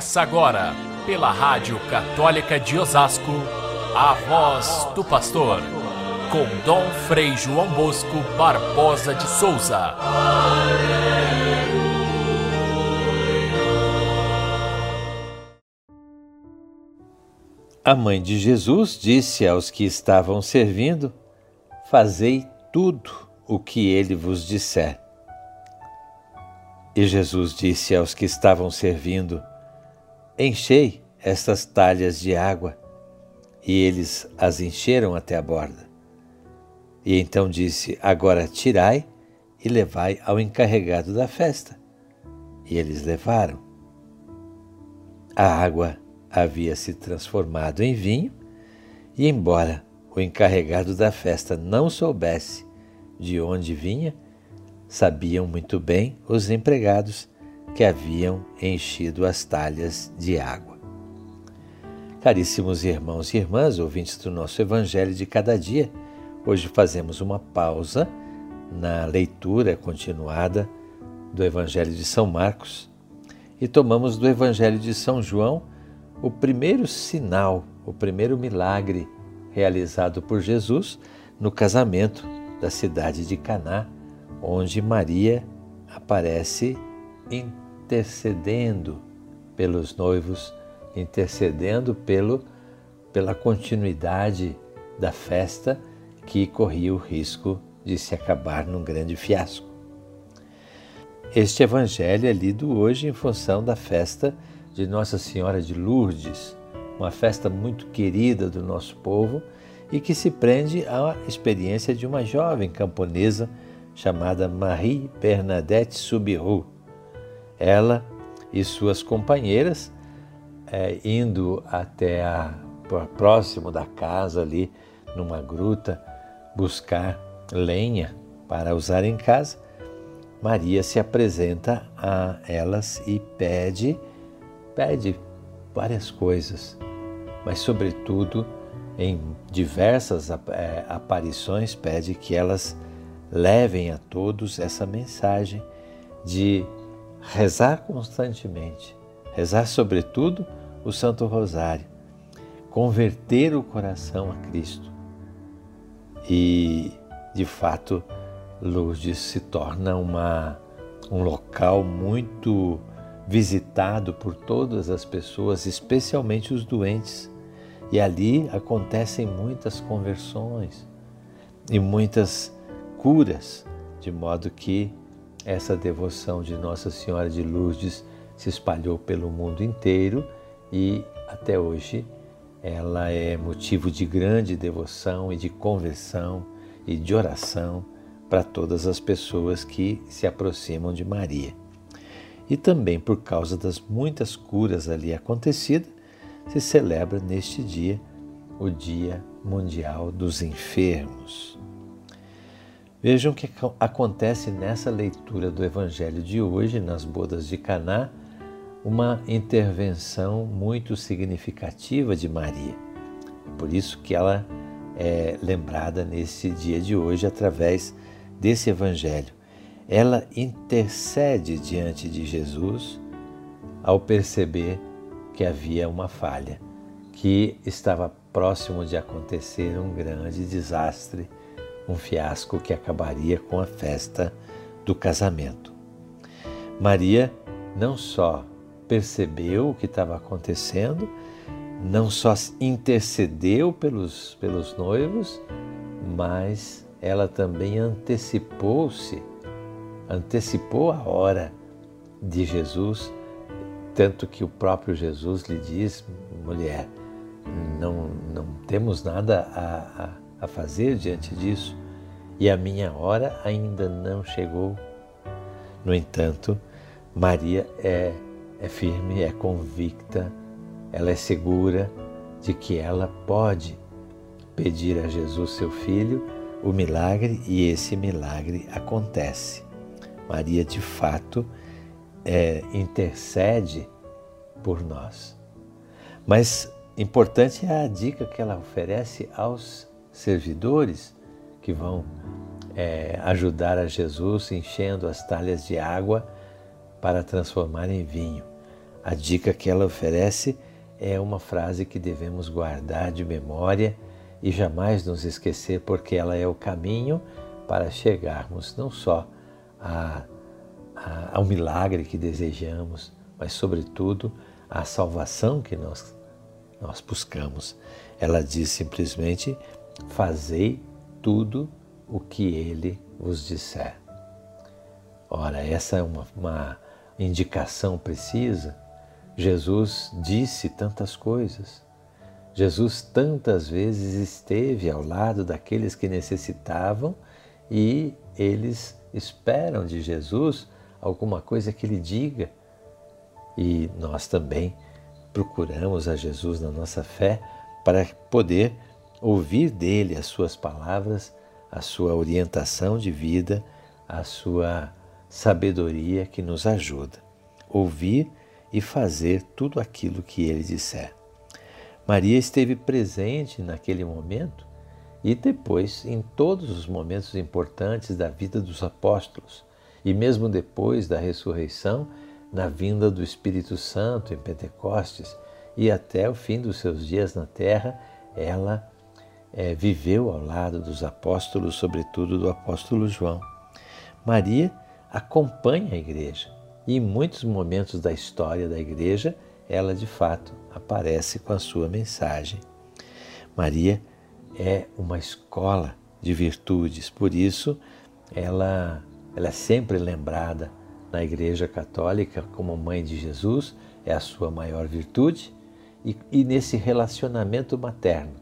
Começa agora, pela Rádio Católica de Osasco, a voz do pastor, com Dom Frei João Bosco Barbosa de Souza. A mãe de Jesus disse aos que estavam servindo: Fazei tudo o que ele vos disser. E Jesus disse aos que estavam servindo: Enchei estas talhas de água. E eles as encheram até a borda. E então disse: Agora tirai e levai ao encarregado da festa. E eles levaram. A água havia se transformado em vinho, e embora o encarregado da festa não soubesse de onde vinha, sabiam muito bem os empregados que haviam enchido as talhas de água. Caríssimos irmãos e irmãs, ouvintes do nosso Evangelho de cada dia, hoje fazemos uma pausa na leitura continuada do Evangelho de São Marcos e tomamos do Evangelho de São João o primeiro sinal, o primeiro milagre realizado por Jesus no casamento da cidade de Caná, onde Maria aparece intercedendo pelos noivos, intercedendo pelo pela continuidade da festa que corria o risco de se acabar num grande fiasco. Este evangelho é lido hoje em função da festa de Nossa Senhora de Lourdes, uma festa muito querida do nosso povo e que se prende à experiência de uma jovem camponesa chamada Marie Bernadette Subiru. Ela e suas companheiras, é, indo até a, próximo da casa ali, numa gruta, buscar lenha para usar em casa, Maria se apresenta a elas e pede pede várias coisas, mas, sobretudo, em diversas é, aparições, pede que elas levem a todos essa mensagem de rezar constantemente, rezar, sobretudo, o Santo Rosário, converter o coração a Cristo. E, de fato, Lourdes se torna uma, um local muito visitado por todas as pessoas, especialmente os doentes. E ali acontecem muitas conversões e muitas curas, de modo que essa devoção de Nossa Senhora de Lourdes se espalhou pelo mundo inteiro e até hoje ela é motivo de grande devoção e de conversão e de oração para todas as pessoas que se aproximam de Maria e também por causa das muitas curas ali acontecidas, se celebra neste dia o Dia Mundial dos Enfermos. Vejam o que acontece nessa leitura do Evangelho de hoje, nas bodas de Caná, uma intervenção muito significativa de Maria. Por isso que ela é lembrada nesse dia de hoje através desse Evangelho ela intercede diante de Jesus ao perceber que havia uma falha, que estava próximo de acontecer um grande desastre, um fiasco que acabaria com a festa do casamento. Maria não só percebeu o que estava acontecendo, não só intercedeu pelos, pelos noivos, mas ela também antecipou-se antecipou a hora de Jesus, tanto que o próprio Jesus lhe diz: mulher, não, não temos nada a, a, a fazer diante disso e a minha hora ainda não chegou. No entanto, Maria é, é firme, é convicta, ela é segura de que ela pode pedir a Jesus, seu filho, o milagre e esse milagre acontece. Maria de fato é, intercede por nós. Mas importante é a dica que ela oferece aos servidores que vão é, ajudar a Jesus enchendo as talhas de água para transformar em vinho. A dica que ela oferece é uma frase que devemos guardar de memória e jamais nos esquecer, porque ela é o caminho para chegarmos não só a, a, ao milagre que desejamos, mas, sobretudo, à salvação que nós, nós buscamos. Ela diz simplesmente: Fazei tudo o que ele vos disser. Ora, essa é uma, uma indicação precisa. Jesus disse tantas coisas. Jesus tantas vezes esteve ao lado daqueles que necessitavam e eles esperam de Jesus alguma coisa que ele diga. E nós também procuramos a Jesus na nossa fé para poder ouvir dele as suas palavras, a sua orientação de vida, a sua sabedoria que nos ajuda. Ouvir e fazer tudo aquilo que ele disser. Maria esteve presente naquele momento e depois em todos os momentos importantes da vida dos apóstolos, e mesmo depois da ressurreição, na vinda do Espírito Santo em Pentecostes e até o fim dos seus dias na terra, ela é, viveu ao lado dos apóstolos, sobretudo do apóstolo João. Maria acompanha a igreja e em muitos momentos da história da igreja ela de fato aparece com a sua mensagem. Maria é uma escola de virtudes, por isso ela, ela é sempre lembrada na Igreja Católica como mãe de Jesus, é a sua maior virtude, e, e nesse relacionamento materno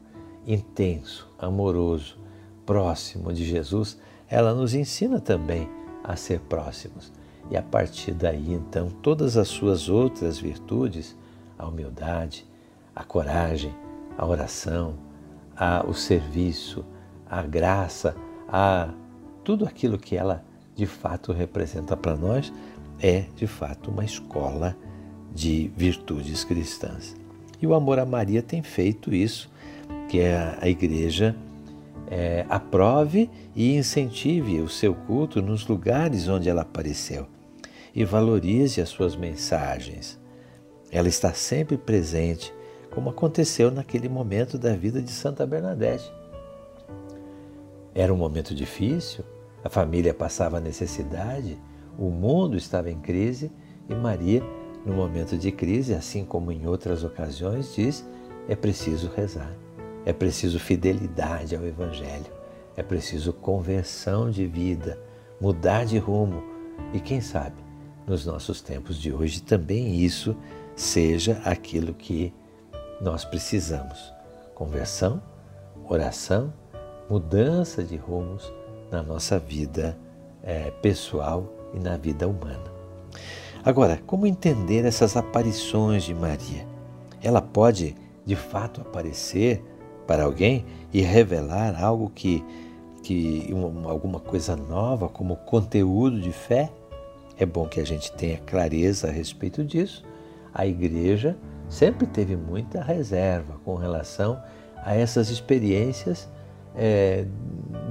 intenso, amoroso, próximo de Jesus, ela nos ensina também a ser próximos. E a partir daí, então, todas as suas outras virtudes, a humildade, a coragem, a oração, a, o serviço, a graça, a tudo aquilo que ela de fato representa para nós, é de fato uma escola de virtudes cristãs. E o amor a Maria tem feito isso, que é a igreja é, aprove e incentive o seu culto nos lugares onde ela apareceu e valorize as suas mensagens. Ela está sempre presente, como aconteceu naquele momento da vida de Santa Bernadette. Era um momento difícil, a família passava necessidade, o mundo estava em crise e Maria, no momento de crise, assim como em outras ocasiões, diz: é preciso rezar, é preciso fidelidade ao Evangelho, é preciso conversão de vida, mudar de rumo e, quem sabe, nos nossos tempos de hoje também isso seja aquilo que nós precisamos: conversão, oração, mudança de rumos na nossa vida é, pessoal e na vida humana. Agora, como entender essas aparições de Maria? Ela pode de fato aparecer para alguém e revelar algo que, que uma, alguma coisa nova como conteúdo de fé? É bom que a gente tenha clareza a respeito disso. A igreja sempre teve muita reserva com relação a essas experiências é,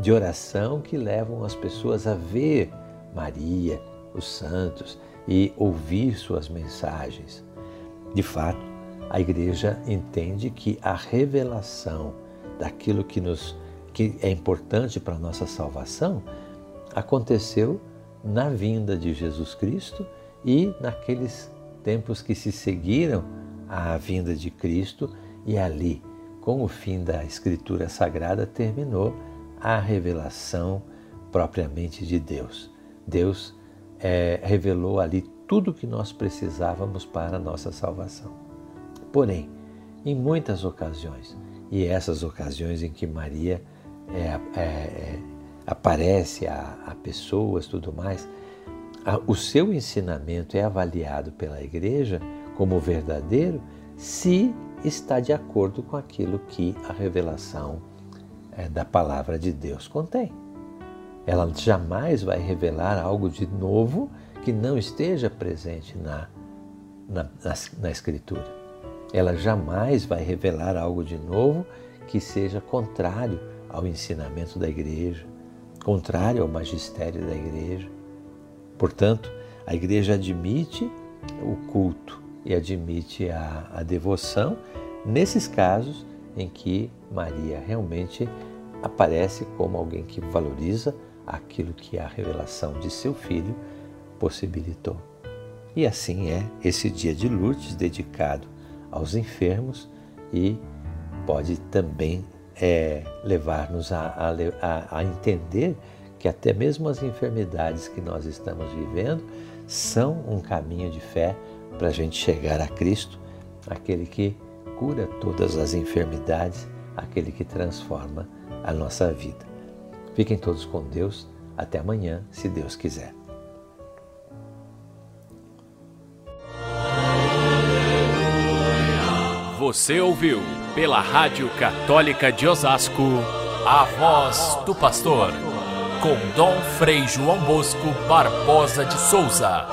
de oração que levam as pessoas a ver Maria, os santos e ouvir suas mensagens. De fato, a igreja entende que a revelação daquilo que nos que é importante para a nossa salvação aconteceu na vinda de Jesus Cristo e naqueles tempos que se seguiram à vinda de Cristo e ali, com o fim da Escritura Sagrada, terminou a revelação propriamente de Deus. Deus é, revelou ali tudo o que nós precisávamos para a nossa salvação. Porém, em muitas ocasiões, e essas ocasiões em que Maria é, é, é aparece a, a pessoas tudo mais, a, o seu ensinamento é avaliado pela igreja como verdadeiro se está de acordo com aquilo que a revelação é, da palavra de Deus contém. Ela jamais vai revelar algo de novo que não esteja presente na, na, na, na Escritura. Ela jamais vai revelar algo de novo que seja contrário ao ensinamento da igreja, contrário ao magistério da igreja. Portanto, a igreja admite o culto e admite a, a devoção nesses casos em que Maria realmente aparece como alguém que valoriza aquilo que a revelação de seu filho possibilitou. E assim é esse dia de Lourdes dedicado aos enfermos e pode também é, levar-nos a, a, a entender que até mesmo as enfermidades que nós estamos vivendo são um caminho de fé para a gente chegar a Cristo, aquele que cura todas as enfermidades, aquele que transforma a nossa vida. Fiquem todos com Deus. Até amanhã, se Deus quiser. Você ouviu pela Rádio Católica de Osasco a voz do pastor com Dom Frei João Bosco Barbosa de Souza.